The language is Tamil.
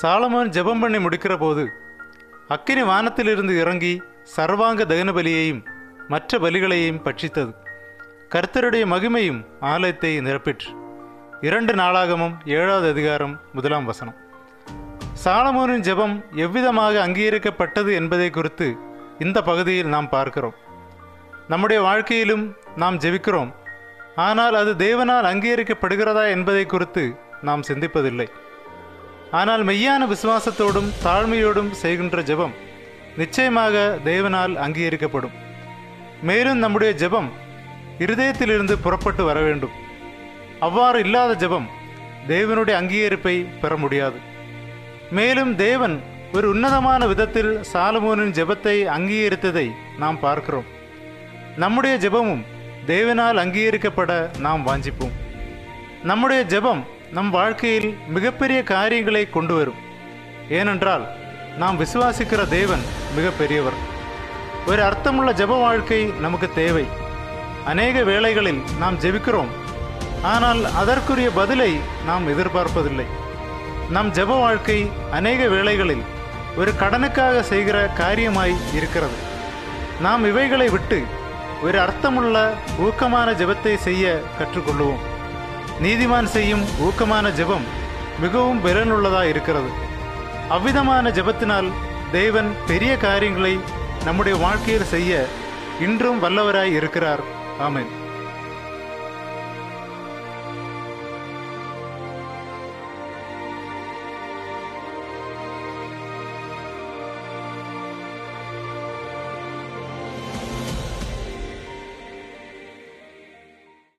சாலமோன் ஜெபம் பண்ணி முடிக்கிற போது அக்கினி வானத்திலிருந்து இறங்கி சர்வாங்க தகன பலியையும் மற்ற பலிகளையும் பட்சித்தது. கர்த்தருடைய மகிமையும் ஆலயத்தை நிரப்பிற்று. இரண்டு நாளாகமும் ஏழாவது அதிகாரம் முதலாம் வசனம். சாலமோனின் ஜெபம் எவ்விதமாக அங்கீகரிக்கப்பட்டது என்பதை குறித்து இந்த பகுதியில் நாம் பார்க்கிறோம். நம்முடைய வாழ்க்கையிலும் நாம் ஜெபிக்கிறோம். ஆனால் அது தேவனால் அங்கீகரிக்கப்படுகிறதா என்பதை குறித்து நாம் சிந்திப்பதில்லை. ஆனால் மெய்யான விசுவாசத்தோடும் தாழ்மையோடும் செய்கின்ற ஜெபம் நிச்சயமாக தேவனால் அங்கீகரிக்கப்படும். மேலும் நம்முடைய ஜெபம் இருதயத்திலிருந்து புறப்பட்டு வர வேண்டும். அவ்வாறு இல்லாத ஜெபம் தேவனுடைய அங்கீகரிப்பை பெற முடியாது. மேலும் தேவன் ஒரு உன்னதமான விதத்தில் சாலமோனின் ஜெபத்தை அங்கீகரித்ததை நாம் பார்க்கிறோம். நம்முடைய ஜெபமும் தேவனால் அங்கீகரிக்கப்பட நாம் வாஞ்சிப்போம். நம்முடைய ஜெபம் நம் வாழ்க்கையில் மிகப்பெரிய காரியங்களை கொண்டு வரும் ஏனென்றால் நாம் விசுவாசிக்கிற தேவன் மிகப்பெரியவர். ஒரு அர்த்தமுள்ள ஜெப வாழ்க்கை நமக்கு தேவை. அநேக வேளைகளில் நாம் ஜெபிக்கிறோம். ஆனால் அதற்குரிய பதிலை நாம் எதிர்பார்ப்பதில்லை. நம் ஜெப வாழ்க்கை அநேக வேளைகளில் ஒரு கடனுக்காக செய்கிற காரியமாய் இருக்கிறது. நாம் இவைகளை விட்டு ஒரு அர்த்தமுள்ள ஊக்கமான ஜெபத்தை செய்ய கற்றுக்கொள்வோம். நீதிமான் செய்யும் ஊக்கமான ஜெபம் மிகவும் பலனுள்ளதாக இருக்கிறது. அவ்விதமான ஜெபத்தினால் தேவன் பெரிய காரியங்களை நம்முடைய வாழ்க்கையில் செய்ய இன்றும் வல்லவராய் இருக்கிறார். ஆமேன்.